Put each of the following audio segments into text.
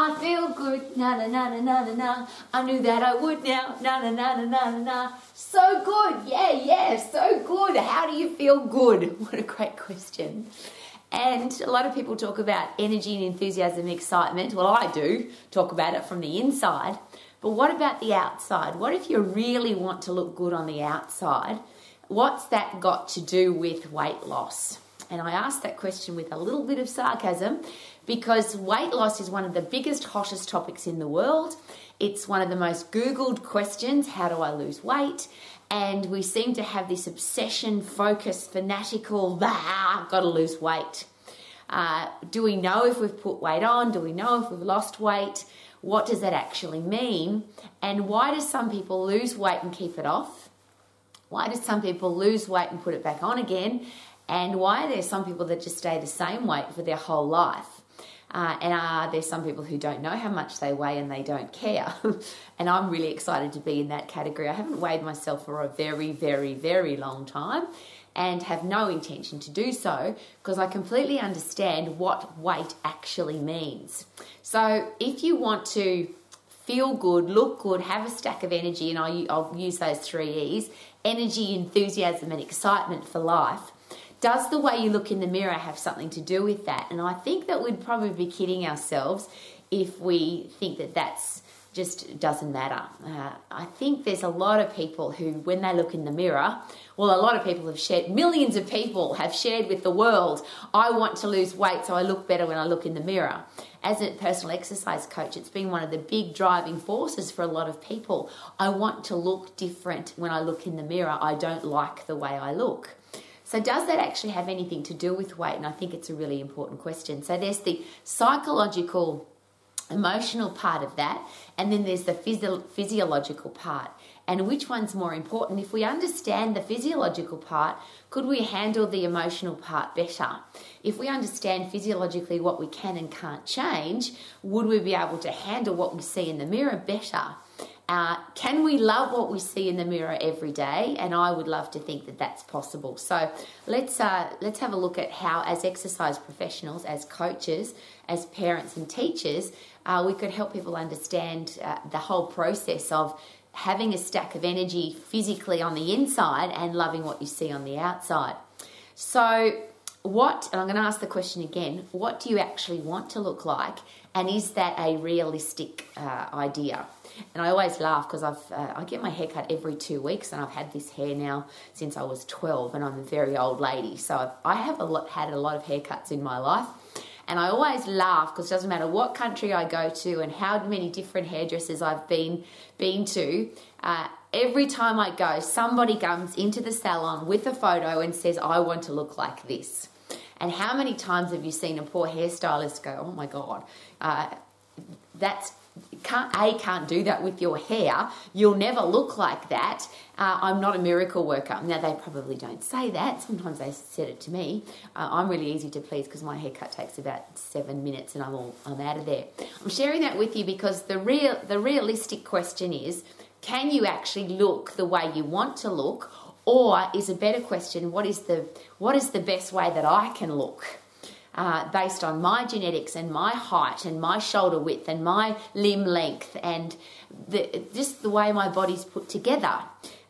I feel good, na na na na na na na. I knew that I would now, na na na na na na na. So good, yeah, yeah, so good. How do you feel good? What a great question. And a lot of people talk about energy and enthusiasm and excitement. Well, I do talk about it from the inside. But what about the outside? What if you really want to look good on the outside? What's that got to do with weight loss? And I ask that question with a little bit of sarcasm because weight loss is one of the biggest, hottest topics in the world. It's one of the most Googled questions how do I lose weight? And we seem to have this obsession, focus, fanatical, bah, I've got to lose weight. Uh, do we know if we've put weight on? Do we know if we've lost weight? What does that actually mean? And why do some people lose weight and keep it off? Why do some people lose weight and put it back on again? And why are there some people that just stay the same weight for their whole life? Uh, and are there some people who don't know how much they weigh and they don't care? and I'm really excited to be in that category. I haven't weighed myself for a very, very, very long time and have no intention to do so because I completely understand what weight actually means. So if you want to feel good, look good, have a stack of energy, and I'll, I'll use those three E's energy, enthusiasm, and excitement for life does the way you look in the mirror have something to do with that? And I think that we'd probably be kidding ourselves if we think that that's just doesn't matter. Uh, I think there's a lot of people who, when they look in the mirror, well, a lot of people have shared, millions of people have shared with the world, I want to lose weight so I look better when I look in the mirror. As a personal exercise coach, it's been one of the big driving forces for a lot of people. I want to look different when I look in the mirror. I don't like the way I look. So, does that actually have anything to do with weight? And I think it's a really important question. So, there's the psychological, emotional part of that, and then there's the physio- physiological part. And which one's more important? If we understand the physiological part, could we handle the emotional part better? If we understand physiologically what we can and can't change, would we be able to handle what we see in the mirror better? Uh, can we love what we see in the mirror every day? And I would love to think that that's possible. So let's uh, let's have a look at how, as exercise professionals, as coaches, as parents and teachers, uh, we could help people understand uh, the whole process of having a stack of energy physically on the inside and loving what you see on the outside. So what, and I'm going to ask the question again, what do you actually want to look like? And is that a realistic uh, idea? And I always laugh because I've uh, I get my haircut every two weeks, and I've had this hair now since I was 12, and I'm a very old lady. So I've, I have a lot, had a lot of haircuts in my life. And I always laugh because it doesn't matter what country I go to and how many different hairdressers I've been been to. Uh, every time I go, somebody comes into the salon with a photo and says, "I want to look like this." And how many times have you seen a poor hairstylist go, "Oh my god, uh, that's can't a can't do that with your hair. You'll never look like that. Uh, i'm not a miracle worker. Now they probably don't say that. Sometimes they said it to me. Uh, i'm really easy to please because my haircut takes about seven minutes and i'm all i'm out of there. I'm sharing that with you because the real the realistic question is can you actually look the way you want to look? Or is a better question what is the what is the best way that i can look uh, based on my genetics and my height and my shoulder width and my limb length and the, just the way my body's put together.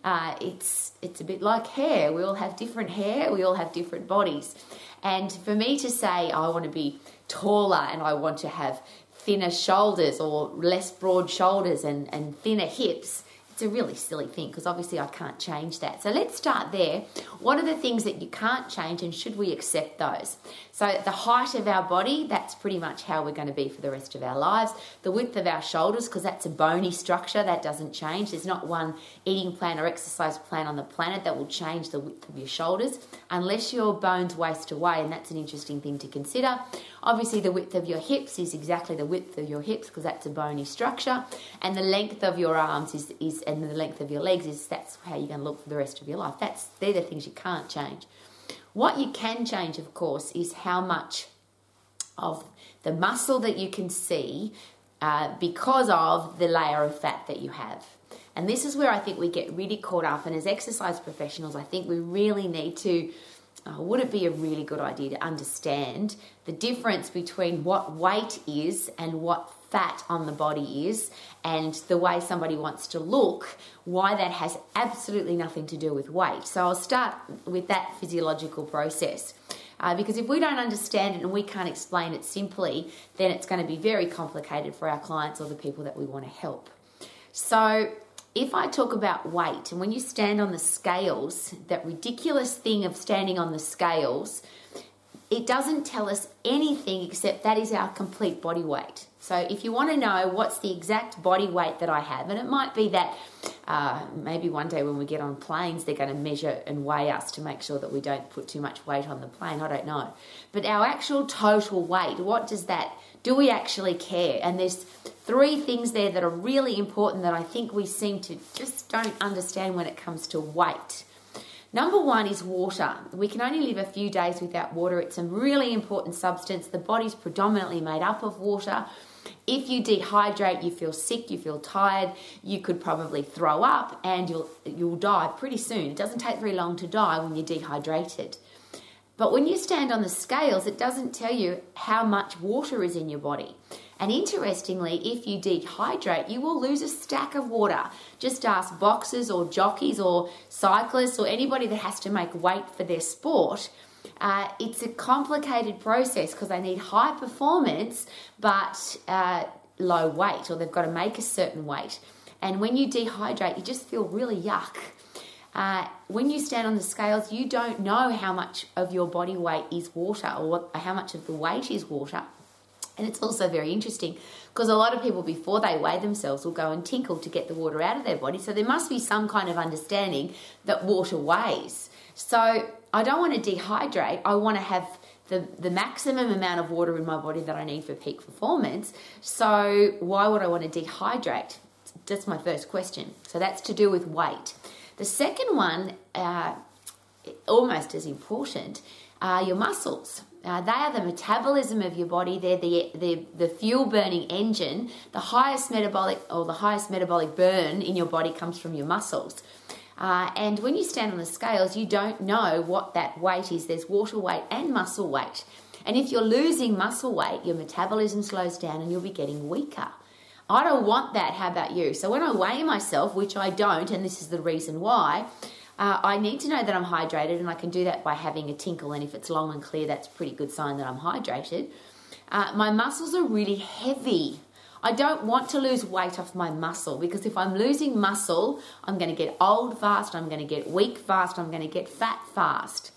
Uh, it's it's a bit like hair. We all have different hair. We all have different bodies. And for me to say I want to be taller and I want to have thinner shoulders or less broad shoulders and, and thinner hips it's a really silly thing because obviously I can't change that. So let's start there. What are the things that you can't change and should we accept those? So the height of our body, that's pretty much how we're going to be for the rest of our lives. The width of our shoulders, because that's a bony structure, that doesn't change. There's not one eating plan or exercise plan on the planet that will change the width of your shoulders unless your bones waste away, and that's an interesting thing to consider. Obviously, the width of your hips is exactly the width of your hips because that's a bony structure, and the length of your arms is, is and the length of your legs is that's how you're going to look for the rest of your life. That's they're the things you can't change. What you can change, of course, is how much of the muscle that you can see uh, because of the layer of fat that you have. And this is where I think we get really caught up. And as exercise professionals, I think we really need to uh, would it be a really good idea to understand the difference between what weight is and what fat on the body is and the way somebody wants to look, why that has absolutely nothing to do with weight. So I'll start with that physiological process. Uh, because if we don't understand it and we can't explain it simply, then it's going to be very complicated for our clients or the people that we want to help. So, if I talk about weight, and when you stand on the scales, that ridiculous thing of standing on the scales, it doesn't tell us anything except that is our complete body weight. So if you want to know what's the exact body weight that I have, and it might be that uh, maybe one day when we get on planes, they're going to measure and weigh us to make sure that we don't put too much weight on the plane. I don't know. But our actual total weight, what does that, do we actually care? And there's three things there that are really important that I think we seem to just don't understand when it comes to weight. Number one is water. We can only live a few days without water. It's a really important substance. The body's predominantly made up of water. If you dehydrate, you feel sick, you feel tired, you could probably throw up and you'll you'll die pretty soon. It doesn't take very long to die when you're dehydrated. But when you stand on the scales, it doesn't tell you how much water is in your body. And interestingly, if you dehydrate, you will lose a stack of water. Just ask boxers or jockeys or cyclists or anybody that has to make weight for their sport. Uh, it's a complicated process because they need high performance but uh, low weight, or they've got to make a certain weight. And when you dehydrate, you just feel really yuck. Uh, when you stand on the scales, you don't know how much of your body weight is water or what, how much of the weight is water. And it's also very interesting because a lot of people, before they weigh themselves, will go and tinkle to get the water out of their body. So there must be some kind of understanding that water weighs. So I don't want to dehydrate. I want to have the, the maximum amount of water in my body that I need for peak performance. So why would I want to dehydrate? That's my first question. So that's to do with weight. The second one, uh, almost as important, are your muscles. Uh, they are the metabolism of your body. They're the, the, the fuel burning engine. The highest metabolic or the highest metabolic burn in your body comes from your muscles. Uh, and when you stand on the scales, you don't know what that weight is. There's water weight and muscle weight. And if you're losing muscle weight, your metabolism slows down and you'll be getting weaker. I don't want that. How about you? So when I weigh myself, which I don't, and this is the reason why, uh, I need to know that I'm hydrated, and I can do that by having a tinkle. And if it's long and clear, that's a pretty good sign that I'm hydrated. Uh, my muscles are really heavy. I don't want to lose weight off my muscle because if I'm losing muscle, I'm going to get old fast, I'm going to get weak fast, I'm going to get fat fast.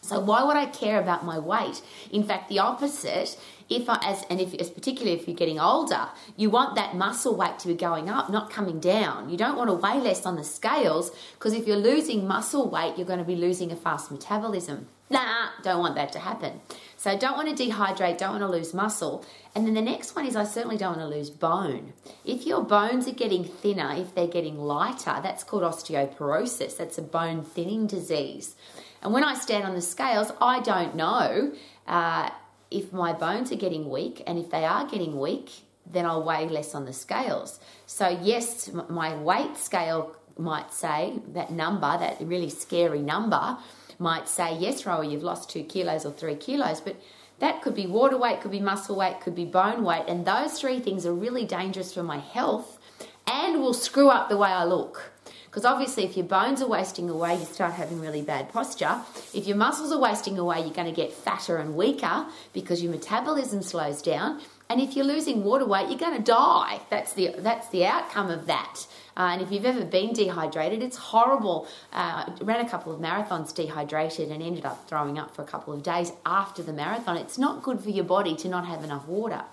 So why would I care about my weight? In fact, the opposite. If as and if as particularly if you're getting older, you want that muscle weight to be going up, not coming down. You don't want to weigh less on the scales because if you're losing muscle weight, you're going to be losing a fast metabolism. Nah, don't want that to happen. So don't want to dehydrate, don't want to lose muscle. And then the next one is I certainly don't want to lose bone. If your bones are getting thinner, if they're getting lighter, that's called osteoporosis. That's a bone thinning disease. And when I stand on the scales, I don't know uh, if my bones are getting weak, and if they are getting weak, then I'll weigh less on the scales. So, yes, my weight scale might say that number, that really scary number, might say, yes, Roa, you've lost two kilos or three kilos, but that could be water weight, could be muscle weight, could be bone weight, and those three things are really dangerous for my health and will screw up the way I look. Because obviously, if your bones are wasting away, you start having really bad posture. If your muscles are wasting away, you're going to get fatter and weaker because your metabolism slows down. And if you're losing water weight, you're going to die. That's the that's the outcome of that. Uh, and if you've ever been dehydrated, it's horrible. Uh, ran a couple of marathons dehydrated and ended up throwing up for a couple of days after the marathon. It's not good for your body to not have enough water.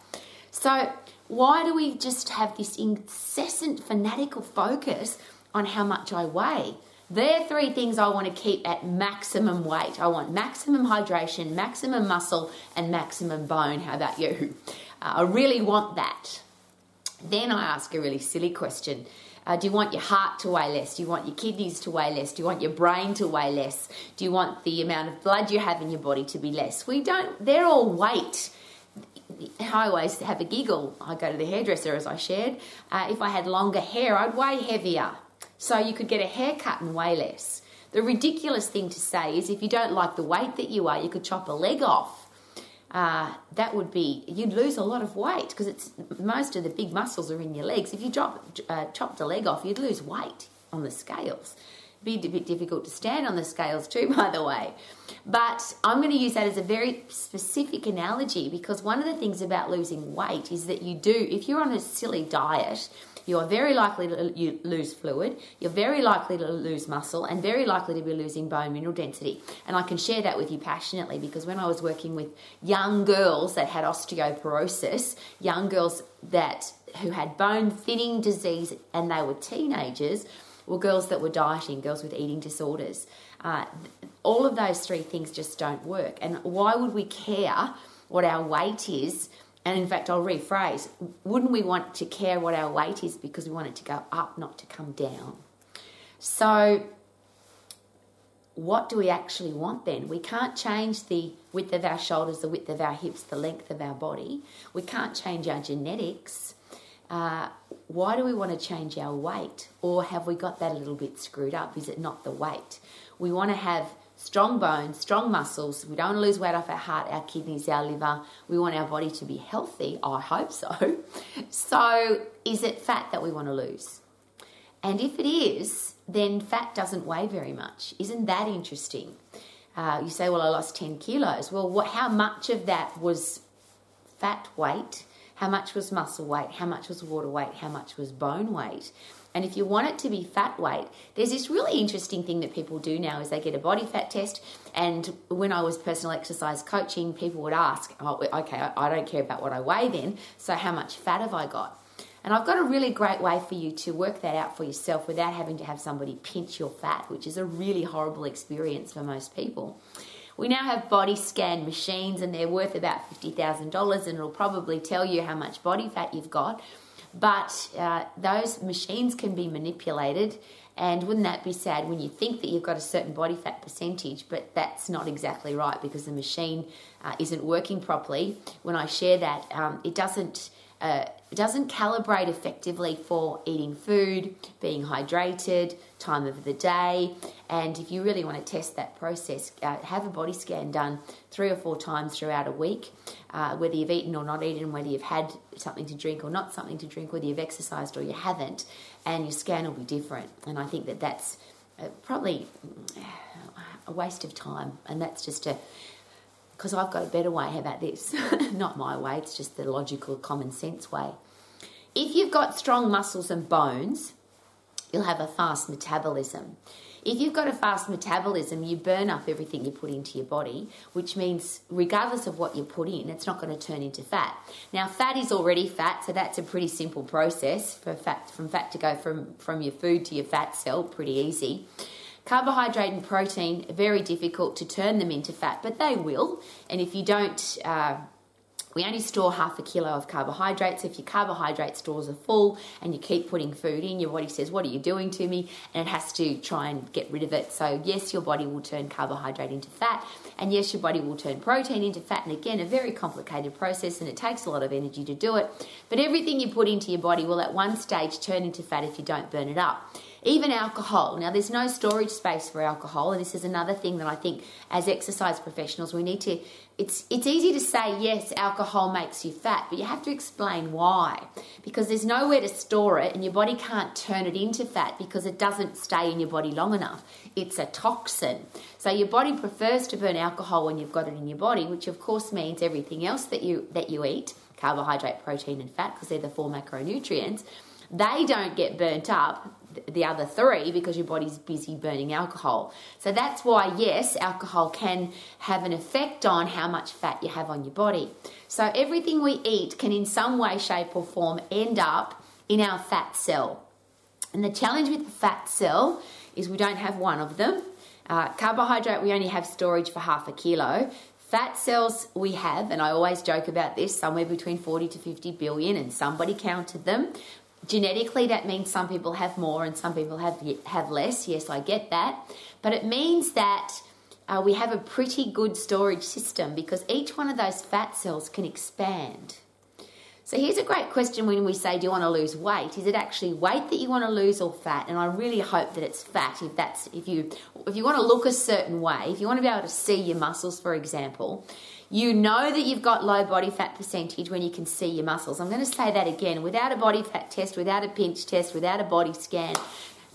So why do we just have this incessant fanatical focus on how much I weigh. There are three things I want to keep at maximum weight. I want maximum hydration, maximum muscle, and maximum bone. How about you? Uh, I really want that. Then I ask a really silly question. Uh, do you want your heart to weigh less? Do you want your kidneys to weigh less? Do you want your brain to weigh less? Do you want the amount of blood you have in your body to be less? We don't, they're all weight. I always have a giggle. I go to the hairdresser, as I shared. Uh, if I had longer hair, I'd weigh heavier. So you could get a haircut and weigh less. The ridiculous thing to say is if you don't like the weight that you are, you could chop a leg off. Uh, that would be you'd lose a lot of weight because it's most of the big muscles are in your legs. If you drop uh, chopped a leg off, you'd lose weight on the scales. It'd be a bit difficult to stand on the scales too, by the way. But I'm going to use that as a very specific analogy because one of the things about losing weight is that you do, if you're on a silly diet, you are very likely to lose fluid, you're very likely to lose muscle, and very likely to be losing bone mineral density. And I can share that with you passionately because when I was working with young girls that had osteoporosis, young girls that who had bone thinning disease and they were teenagers, were girls that were dieting, girls with eating disorders. Uh, all of those three things just don't work. And why would we care what our weight is? And in fact, I'll rephrase wouldn't we want to care what our weight is because we want it to go up, not to come down? So, what do we actually want then? We can't change the width of our shoulders, the width of our hips, the length of our body. We can't change our genetics. Uh, why do we want to change our weight? Or have we got that a little bit screwed up? Is it not the weight? We want to have strong bones, strong muscles. We don't want to lose weight off our heart, our kidneys, our liver. We want our body to be healthy. I hope so. So, is it fat that we want to lose? And if it is, then fat doesn't weigh very much. Isn't that interesting? Uh, you say, well, I lost 10 kilos. Well, what, how much of that was fat weight? How much was muscle weight? How much was water weight? How much was bone weight? And if you want it to be fat weight, there's this really interesting thing that people do now is they get a body fat test. And when I was personal exercise coaching, people would ask, oh, okay, I don't care about what I weigh then, so how much fat have I got? And I've got a really great way for you to work that out for yourself without having to have somebody pinch your fat, which is a really horrible experience for most people. We now have body scan machines and they're worth about $50,000 and it'll probably tell you how much body fat you've got. But uh, those machines can be manipulated, and wouldn't that be sad when you think that you've got a certain body fat percentage, but that's not exactly right because the machine uh, isn't working properly? When I share that, um, it doesn't. Uh, it doesn't calibrate effectively for eating food, being hydrated, time of the day. And if you really want to test that process, uh, have a body scan done three or four times throughout a week, uh, whether you've eaten or not eaten, whether you've had something to drink or not something to drink, whether you've exercised or you haven't, and your scan will be different. And I think that that's uh, probably a waste of time. And that's just a because I've got a better way. How about this? Not my way, it's just the logical, common sense way. If you've got strong muscles and bones, you'll have a fast metabolism. If you've got a fast metabolism, you burn up everything you put into your body, which means regardless of what you put in, it's not going to turn into fat. Now, fat is already fat, so that's a pretty simple process for fat from fat to go from from your food to your fat cell, pretty easy. Carbohydrate and protein, very difficult to turn them into fat, but they will. And if you don't, uh, we only store half a kilo of carbohydrates. If your carbohydrate stores are full and you keep putting food in, your body says, What are you doing to me? And it has to try and get rid of it. So, yes, your body will turn carbohydrate into fat. And yes, your body will turn protein into fat. And again, a very complicated process and it takes a lot of energy to do it. But everything you put into your body will at one stage turn into fat if you don't burn it up. Even alcohol. Now, there's no storage space for alcohol, and this is another thing that I think as exercise professionals we need to. It's it's easy to say yes, alcohol makes you fat, but you have to explain why. Because there's nowhere to store it, and your body can't turn it into fat because it doesn't stay in your body long enough. It's a toxin. So your body prefers to burn alcohol when you've got it in your body, which of course means everything else that you that you eat, carbohydrate, protein, and fat, because they're the four macronutrients they don't get burnt up the other three because your body's busy burning alcohol. So that's why, yes, alcohol can have an effect on how much fat you have on your body. So everything we eat can, in some way, shape, or form, end up in our fat cell. And the challenge with the fat cell is we don't have one of them. Uh, carbohydrate, we only have storage for half a kilo. Fat cells we have, and I always joke about this, somewhere between 40 to 50 billion, and somebody counted them genetically that means some people have more and some people have have less yes i get that but it means that uh, we have a pretty good storage system because each one of those fat cells can expand So here's a great question when we say, do you want to lose weight? Is it actually weight that you want to lose or fat? And I really hope that it's fat. If that's if you if you want to look a certain way, if you want to be able to see your muscles, for example, you know that you've got low body fat percentage when you can see your muscles. I'm going to say that again. Without a body fat test, without a pinch test, without a body scan,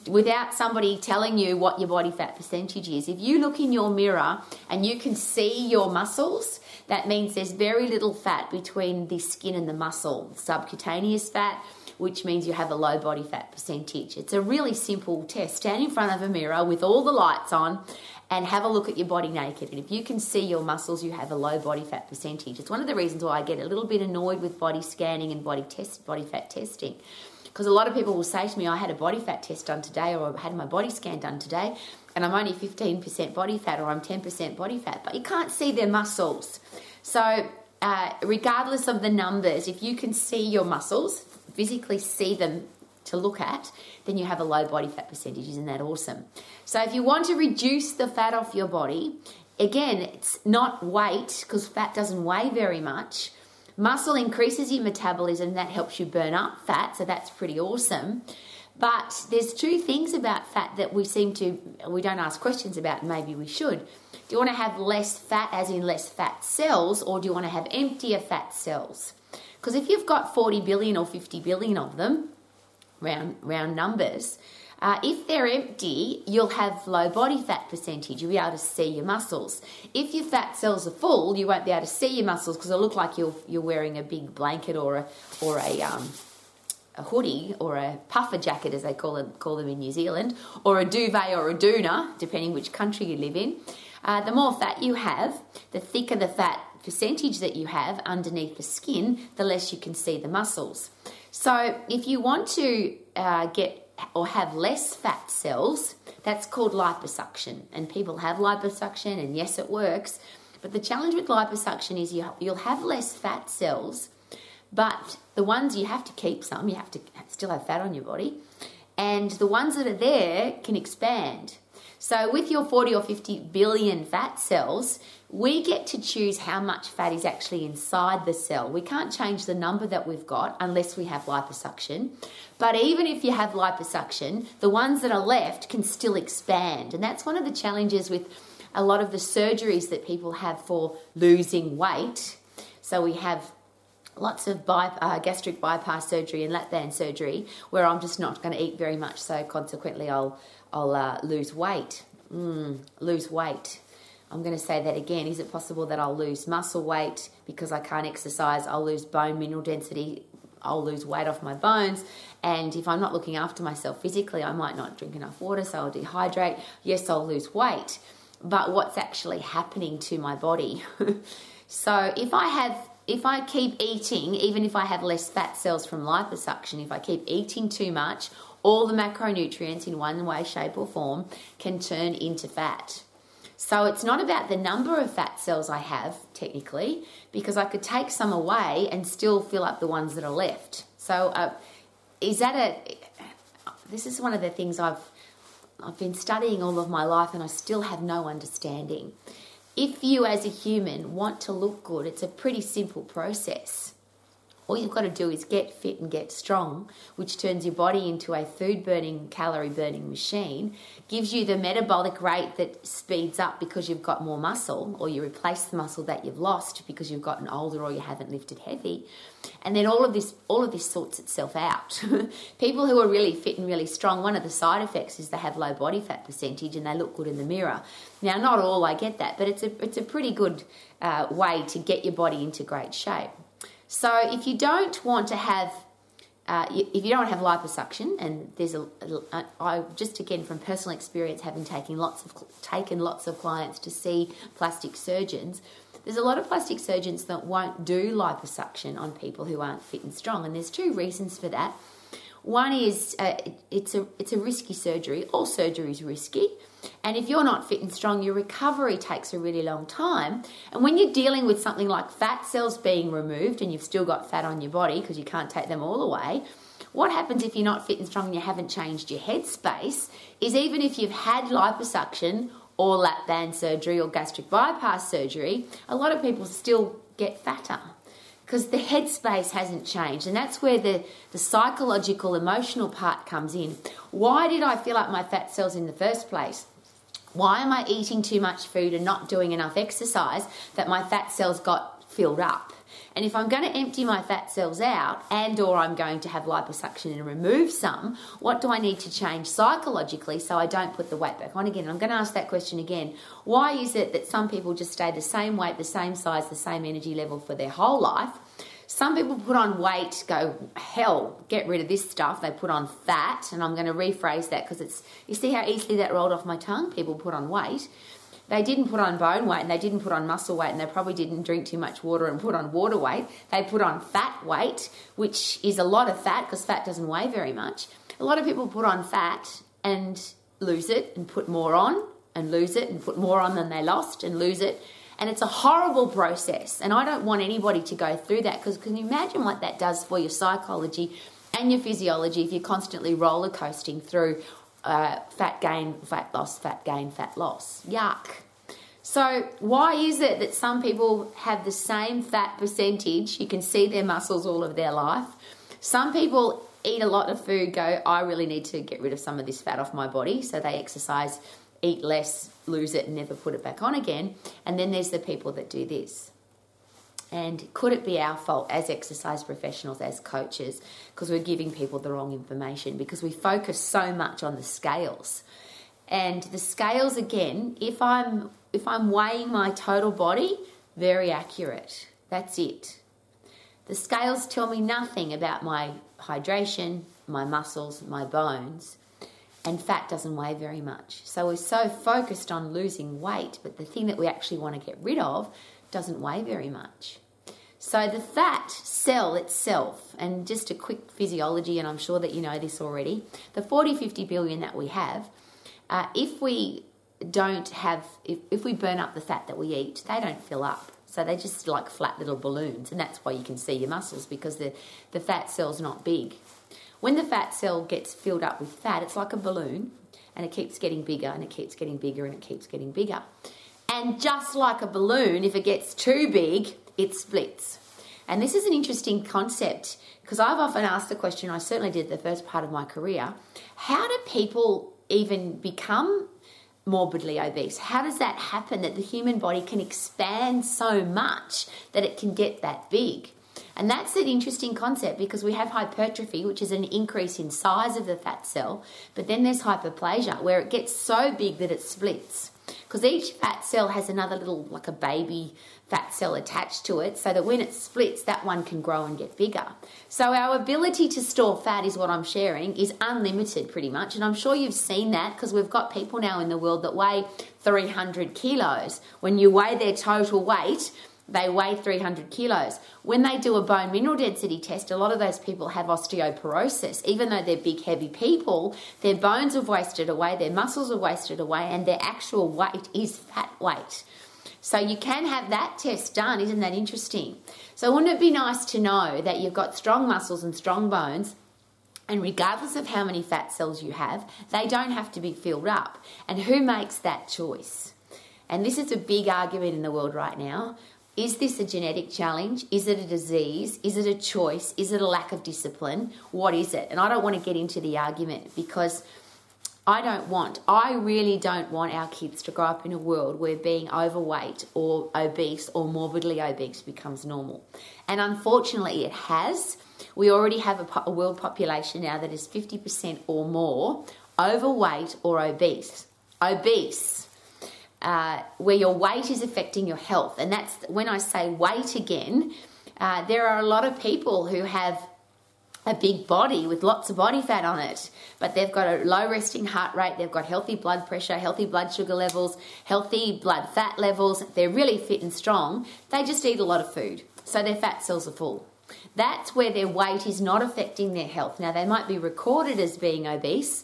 without somebody telling you what your body fat percentage is, if you look in your mirror and you can see your muscles, that means there's very little fat between the skin and the muscle, subcutaneous fat, which means you have a low body fat percentage. It's a really simple test. Stand in front of a mirror with all the lights on and have a look at your body naked. And if you can see your muscles, you have a low body fat percentage. It's one of the reasons why I get a little bit annoyed with body scanning and body test, body fat testing. Because a lot of people will say to me, I had a body fat test done today, or I had my body scan done today, and I'm only 15% body fat, or I'm 10% body fat, but you can't see their muscles. So, uh, regardless of the numbers, if you can see your muscles, physically see them to look at, then you have a low body fat percentage. Isn't that awesome? So, if you want to reduce the fat off your body, again, it's not weight because fat doesn't weigh very much. Muscle increases your metabolism, that helps you burn up fat, so that's pretty awesome. But there's two things about fat that we seem to we don't ask questions about. Maybe we should. Do you want to have less fat, as in less fat cells, or do you want to have emptier fat cells? Because if you've got 40 billion or 50 billion of them, round round numbers, uh, if they're empty, you'll have low body fat percentage. You'll be able to see your muscles. If your fat cells are full, you won't be able to see your muscles because it'll look like you're you're wearing a big blanket or a or a um, a hoodie or a puffer jacket, as they call it, call them in New Zealand, or a duvet or a doona, depending which country you live in. Uh, the more fat you have, the thicker the fat percentage that you have underneath the skin, the less you can see the muscles. So, if you want to uh, get or have less fat cells, that's called liposuction. And people have liposuction, and yes, it works. But the challenge with liposuction is you, you'll have less fat cells, but the ones you have to keep some, you have to still have fat on your body, and the ones that are there can expand. So, with your 40 or 50 billion fat cells, we get to choose how much fat is actually inside the cell. We can't change the number that we've got unless we have liposuction. But even if you have liposuction, the ones that are left can still expand. And that's one of the challenges with a lot of the surgeries that people have for losing weight. So, we have lots of by, uh, gastric bypass surgery and lap band surgery where I'm just not going to eat very much, so consequently I'll I'll uh, lose weight. Mm, lose weight. I'm going to say that again. Is it possible that I'll lose muscle weight because I can't exercise? I'll lose bone mineral density. I'll lose weight off my bones. And if I'm not looking after myself physically, I might not drink enough water, so I'll dehydrate. Yes, I'll lose weight. But what's actually happening to my body? so if I have if I keep eating, even if I have less fat cells from liposuction, if I keep eating too much, all the macronutrients in one way, shape, or form can turn into fat. So it's not about the number of fat cells I have, technically, because I could take some away and still fill up the ones that are left. So, uh, is that a. This is one of the things I've I've been studying all of my life and I still have no understanding. If you, as a human, want to look good, it's a pretty simple process. All you've got to do is get fit and get strong, which turns your body into a food burning, calorie burning machine, gives you the metabolic rate that speeds up because you've got more muscle, or you replace the muscle that you've lost because you've gotten older or you haven't lifted heavy. And then all of this all of this sorts itself out. People who are really fit and really strong, one of the side effects is they have low body fat percentage and they look good in the mirror. Now, not all, I get that, but it's a it's a pretty good uh, way to get your body into great shape. So if you don't want to have uh, if you don't have liposuction, and there's a, I just again from personal experience, having taken lots of taken lots of clients to see plastic surgeons, there's a lot of plastic surgeons that won't do liposuction on people who aren't fit and strong, and there's two reasons for that. One is uh, it's a it's a risky surgery. All surgery is risky, and if you're not fit and strong, your recovery takes a really long time. And when you're dealing with something like fat cells being removed and you've still got fat on your body because you can't take them all away, what happens if you're not fit and strong and you haven't changed your headspace is even if you've had liposuction or lap band surgery or gastric bypass surgery, a lot of people still get fatter. Because the headspace hasn't changed. And that's where the, the psychological, emotional part comes in. Why did I fill up my fat cells in the first place? Why am I eating too much food and not doing enough exercise that my fat cells got filled up? And if I'm going to empty my fat cells out and or I'm going to have liposuction and remove some, what do I need to change psychologically so I don't put the weight back on again? I'm going to ask that question again. Why is it that some people just stay the same weight, the same size, the same energy level for their whole life? Some people put on weight, go, hell, get rid of this stuff. They put on fat, and I'm going to rephrase that because it's, you see how easily that rolled off my tongue? People put on weight they didn't put on bone weight and they didn't put on muscle weight and they probably didn't drink too much water and put on water weight. They put on fat weight, which is a lot of fat because fat doesn't weigh very much. A lot of people put on fat and lose it and put more on and lose it and put more on than they lost and lose it. And it's a horrible process. And I don't want anybody to go through that because can you imagine what that does for your psychology and your physiology if you're constantly roller coasting through uh, fat gain, fat loss, fat gain, fat loss. Yuck. So, why is it that some people have the same fat percentage? You can see their muscles all of their life. Some people eat a lot of food, go, I really need to get rid of some of this fat off my body. So, they exercise, eat less, lose it, never put it back on again. And then there's the people that do this. And could it be our fault as exercise professionals, as coaches, because we're giving people the wrong information because we focus so much on the scales. And the scales again, if I'm if I'm weighing my total body, very accurate. That's it. The scales tell me nothing about my hydration, my muscles, my bones, and fat doesn't weigh very much. So we're so focused on losing weight, but the thing that we actually want to get rid of doesn't weigh very much. So the fat cell itself, and just a quick physiology, and I'm sure that you know this already, the 40, 50 billion that we have, uh, if we don't have, if, if we burn up the fat that we eat, they don't fill up. So they're just like flat little balloons, and that's why you can see your muscles because the, the fat cell's not big. When the fat cell gets filled up with fat, it's like a balloon, and it keeps getting bigger, and it keeps getting bigger, and it keeps getting bigger. And just like a balloon, if it gets too big, it splits. And this is an interesting concept because I've often asked the question, I certainly did the first part of my career how do people even become morbidly obese? How does that happen that the human body can expand so much that it can get that big? And that's an interesting concept because we have hypertrophy, which is an increase in size of the fat cell, but then there's hyperplasia where it gets so big that it splits. Because each fat cell has another little, like a baby fat cell attached to it, so that when it splits, that one can grow and get bigger. So, our ability to store fat is what I'm sharing, is unlimited pretty much. And I'm sure you've seen that because we've got people now in the world that weigh 300 kilos. When you weigh their total weight, they weigh 300 kilos. When they do a bone mineral density test, a lot of those people have osteoporosis. Even though they're big, heavy people, their bones have wasted away, their muscles have wasted away, and their actual weight is fat weight. So you can have that test done. Isn't that interesting? So, wouldn't it be nice to know that you've got strong muscles and strong bones? And regardless of how many fat cells you have, they don't have to be filled up. And who makes that choice? And this is a big argument in the world right now is this a genetic challenge? Is it a disease? Is it a choice? Is it a lack of discipline? What is it? And I don't want to get into the argument because I don't want, I really don't want our kids to grow up in a world where being overweight or obese or morbidly obese becomes normal. And unfortunately, it has. We already have a, a world population now that is 50% or more overweight or obese. Obese uh, where your weight is affecting your health. And that's when I say weight again, uh, there are a lot of people who have a big body with lots of body fat on it, but they've got a low resting heart rate, they've got healthy blood pressure, healthy blood sugar levels, healthy blood fat levels, they're really fit and strong. They just eat a lot of food, so their fat cells are full. That's where their weight is not affecting their health. Now, they might be recorded as being obese,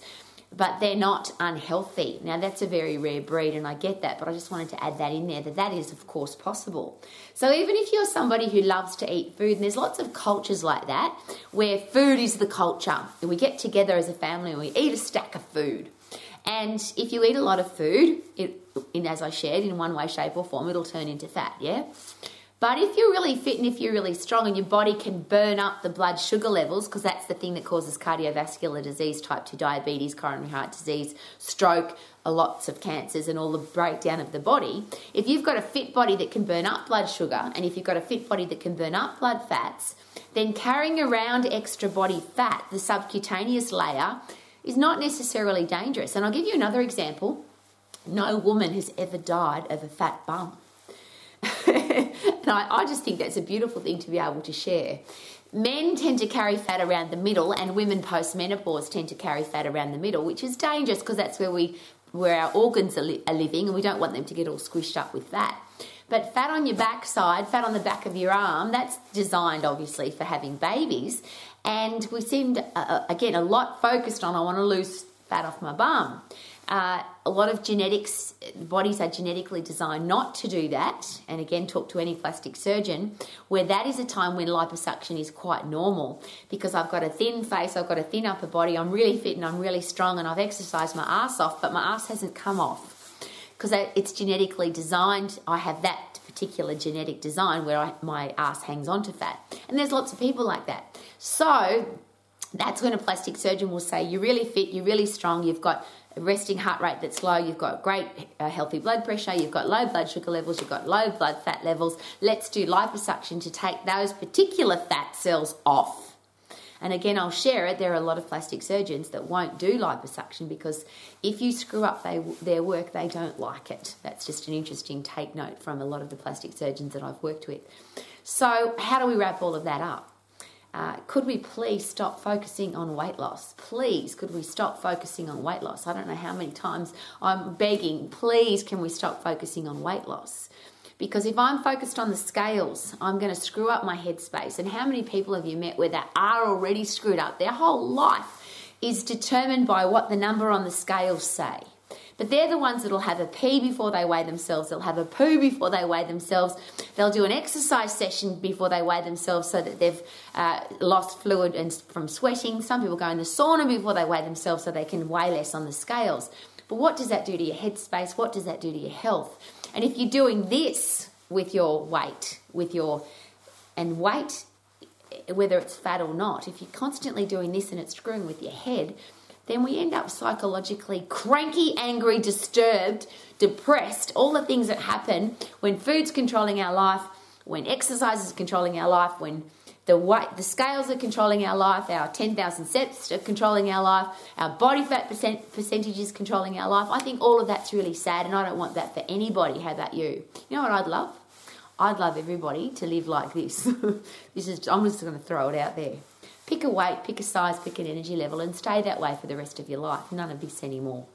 but they're not unhealthy. Now, that's a very rare breed, and I get that, but I just wanted to add that in there that that is, of course, possible. So, even if you're somebody who loves to eat food, and there's lots of cultures like that where food is the culture, and we get together as a family and we eat a stack of food. And if you eat a lot of food, it, in, as I shared, in one way, shape, or form, it'll turn into fat, yeah? But if you're really fit and if you're really strong and your body can burn up the blood sugar levels, because that's the thing that causes cardiovascular disease, type 2 diabetes, coronary heart disease, stroke, lots of cancers, and all the breakdown of the body. If you've got a fit body that can burn up blood sugar, and if you've got a fit body that can burn up blood fats, then carrying around extra body fat, the subcutaneous layer, is not necessarily dangerous. And I'll give you another example. No woman has ever died of a fat bum. and I, I just think that's a beautiful thing to be able to share. Men tend to carry fat around the middle, and women post menopause tend to carry fat around the middle, which is dangerous because that's where we where our organs are, li- are living, and we don't want them to get all squished up with fat. But fat on your backside, fat on the back of your arm, that's designed obviously for having babies. And we seemed, uh, uh again, a lot focused on I want to lose fat off my bum. Uh, a lot of genetics, bodies are genetically designed not to do that. And again, talk to any plastic surgeon, where that is a time when liposuction is quite normal because I've got a thin face, I've got a thin upper body, I'm really fit and I'm really strong, and I've exercised my ass off, but my ass hasn't come off because it's genetically designed. I have that particular genetic design where I, my ass hangs onto fat. And there's lots of people like that. So that's when a plastic surgeon will say, You're really fit, you're really strong, you've got resting heart rate that's low, you've got great uh, healthy blood pressure, you've got low blood sugar levels, you've got low blood fat levels. Let's do liposuction to take those particular fat cells off. And again, I'll share it. There are a lot of plastic surgeons that won't do liposuction because if you screw up they, their work, they don't like it. That's just an interesting take note from a lot of the plastic surgeons that I've worked with. So, how do we wrap all of that up? Uh, could we please stop focusing on weight loss? Please, could we stop focusing on weight loss? I don't know how many times I'm begging, please, can we stop focusing on weight loss? Because if I'm focused on the scales, I'm going to screw up my headspace. And how many people have you met where they are already screwed up? Their whole life is determined by what the number on the scales say. But they're the ones that'll have a pee before they weigh themselves. They'll have a poo before they weigh themselves. They'll do an exercise session before they weigh themselves so that they've uh, lost fluid and from sweating. Some people go in the sauna before they weigh themselves so they can weigh less on the scales. But what does that do to your headspace? What does that do to your health? And if you're doing this with your weight, with your and weight, whether it's fat or not, if you're constantly doing this and it's screwing with your head, then we end up psychologically cranky, angry, disturbed, depressed, all the things that happen when food's controlling our life, when exercise is controlling our life, when the weight, the scales are controlling our life, our 10,000 steps are controlling our life, our body fat percent, percentage is controlling our life. I think all of that's really sad, and I don't want that for anybody. How about you? You know what I'd love? I'd love everybody to live like this. this is I'm just going to throw it out there. Pick a weight, pick a size, pick an energy level, and stay that way for the rest of your life. None of this anymore.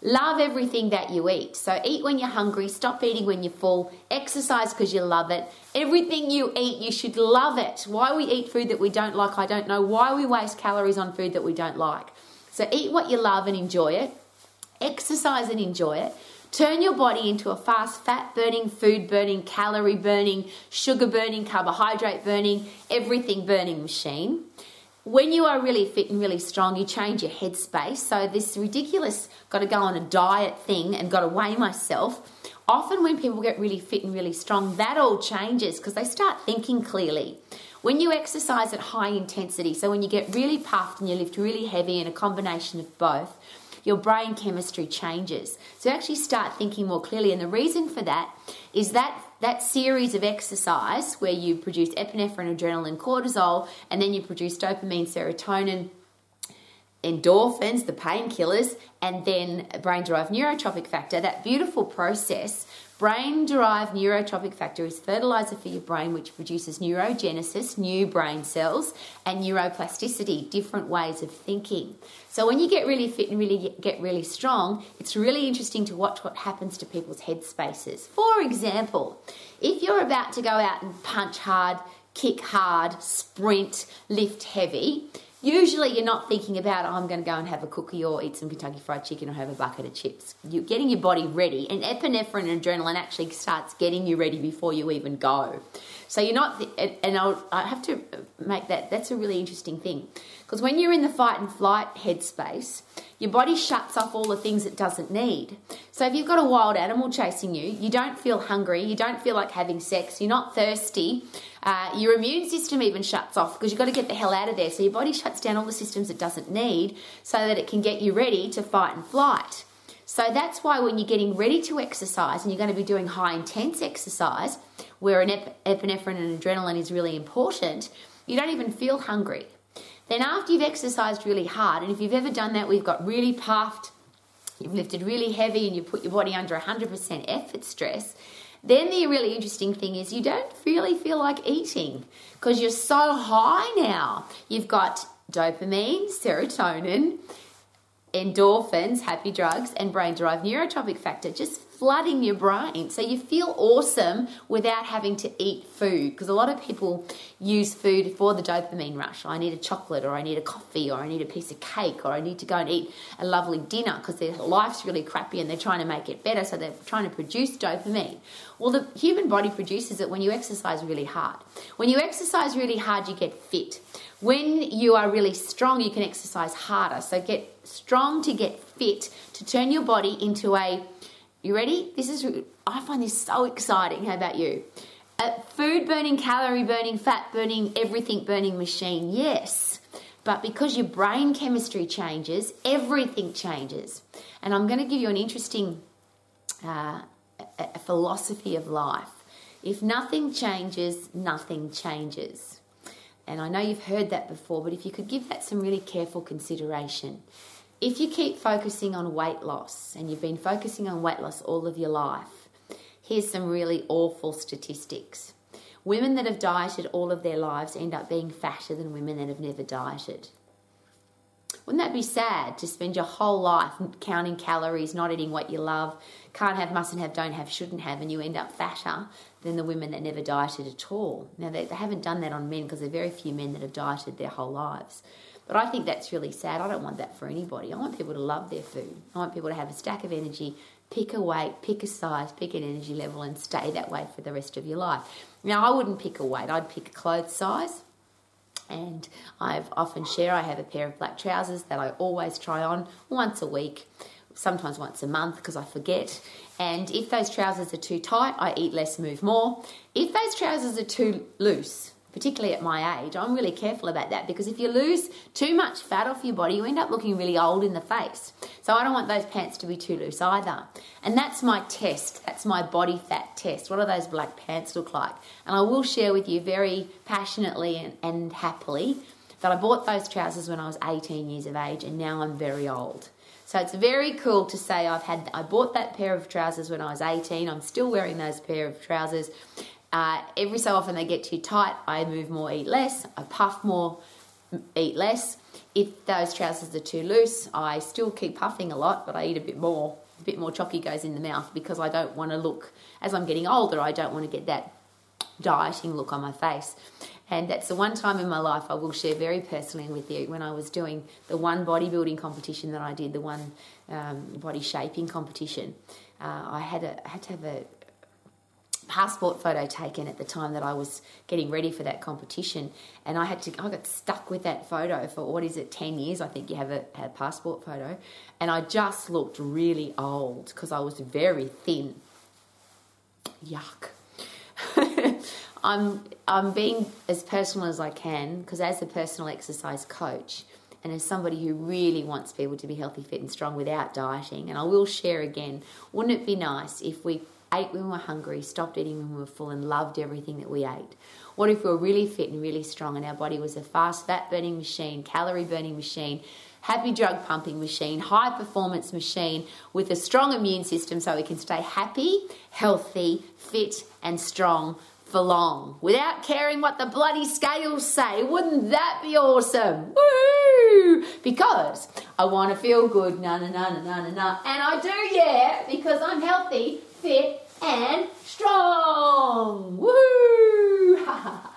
Love everything that you eat. So eat when you're hungry, stop eating when you're full, exercise because you love it. Everything you eat, you should love it. Why we eat food that we don't like, I don't know. Why we waste calories on food that we don't like. So eat what you love and enjoy it. Exercise and enjoy it. Turn your body into a fast fat burning, food burning, calorie burning, sugar burning, carbohydrate burning, everything burning machine when you are really fit and really strong, you change your headspace. So, this ridiculous got to go on a diet thing and got to weigh myself. Often, when people get really fit and really strong, that all changes because they start thinking clearly. When you exercise at high intensity, so when you get really puffed and you lift really heavy, and a combination of both, your brain chemistry changes. So actually start thinking more clearly. And the reason for that is that that series of exercise where you produce epinephrine, adrenaline, cortisol, and then you produce dopamine, serotonin, endorphins, the painkillers, and then brain derived neurotrophic factor, that beautiful process Brain derived neurotrophic factor is fertilizer for your brain, which produces neurogenesis, new brain cells, and neuroplasticity, different ways of thinking. So, when you get really fit and really get really strong, it's really interesting to watch what happens to people's head spaces. For example, if you're about to go out and punch hard, kick hard, sprint, lift heavy, Usually, you're not thinking about, oh, I'm going to go and have a cookie or eat some Kentucky Fried Chicken or have a bucket of chips. You're getting your body ready, and epinephrine and adrenaline actually starts getting you ready before you even go. So you're not, and I'll, I have to make that, that's a really interesting thing. Because when you're in the fight and flight headspace, your body shuts off all the things it doesn't need. So if you've got a wild animal chasing you, you don't feel hungry, you don't feel like having sex, you're not thirsty, uh, your immune system even shuts off because you've got to get the hell out of there. So your body shuts down all the systems it doesn't need so that it can get you ready to fight and flight. So that's why when you're getting ready to exercise and you're going to be doing high intense exercise, where an ep- epinephrine and adrenaline is really important, you don't even feel hungry. Then after you've exercised really hard, and if you've ever done that, we've got really puffed, you've lifted really heavy, and you put your body under 100% effort stress. Then the really interesting thing is you don't really feel like eating because you're so high now. You've got dopamine, serotonin, endorphins, happy drugs, and brain derived neurotrophic factor just flooding your brain. So you feel awesome without having to eat food. Because a lot of people use food for the dopamine rush. I need a chocolate, or I need a coffee, or I need a piece of cake, or I need to go and eat a lovely dinner because their life's really crappy and they're trying to make it better. So they're trying to produce dopamine. Well, the human body produces it when you exercise really hard. When you exercise really hard, you get fit. When you are really strong, you can exercise harder. So get strong to get fit to turn your body into a you ready? This is I find this so exciting. How about you? A food burning, calorie burning, fat burning, everything burning machine. Yes. But because your brain chemistry changes, everything changes. And I'm going to give you an interesting uh, a philosophy of life. If nothing changes, nothing changes. And I know you've heard that before, but if you could give that some really careful consideration. If you keep focusing on weight loss and you've been focusing on weight loss all of your life, here's some really awful statistics. Women that have dieted all of their lives end up being fatter than women that have never dieted. Wouldn't that be sad to spend your whole life counting calories, not eating what you love, can't have, mustn't have, don't have, shouldn't have, and you end up fatter than the women that never dieted at all? Now, they, they haven't done that on men because there are very few men that have dieted their whole lives. But I think that's really sad. I don't want that for anybody. I want people to love their food. I want people to have a stack of energy, pick a weight, pick a size, pick an energy level, and stay that way for the rest of your life. Now, I wouldn't pick a weight, I'd pick a clothes size and I've often share I have a pair of black trousers that I always try on once a week, sometimes once a month because I forget. And if those trousers are too tight, I eat less, move more. If those trousers are too loose, particularly at my age, I'm really careful about that because if you lose too much fat off your body, you end up looking really old in the face. So I don't want those pants to be too loose either. And that's my test. That's my body fat test. What do those black pants look like? And I will share with you very passionately and, and happily that I bought those trousers when I was 18 years of age and now I'm very old. So it's very cool to say I've had I bought that pair of trousers when I was 18. I'm still wearing those pair of trousers uh, every so often they get too tight. I move more, eat less. I puff more, eat less. If those trousers are too loose, I still keep puffing a lot, but I eat a bit more. A bit more chocky goes in the mouth because I don't want to look, as I'm getting older, I don't want to get that dieting look on my face. And that's the one time in my life I will share very personally with you when I was doing the one bodybuilding competition that I did, the one um, body shaping competition. Uh, I had a had to have a passport photo taken at the time that I was getting ready for that competition, and I had to. I got stuck with that photo for what is it, ten years? I think you have a, a passport photo, and I just looked really old because I was very thin. Yuck. I'm I'm being as personal as I can because as a personal exercise coach and as somebody who really wants people to be healthy, fit, and strong without dieting, and I will share again, wouldn't it be nice if we ate when we were hungry, stopped eating when we were full, and loved everything that we ate? What if we were really fit and really strong and our body was a fast fat burning machine, calorie burning machine, happy drug pumping machine, high performance machine with a strong immune system so we can stay happy, healthy, fit, and strong for long without caring what the bloody scales say. Wouldn't that be awesome? Woo! Because I want to feel good, na na na na na na, and I do, yeah, because I'm healthy, fit, and strong. Woohoo!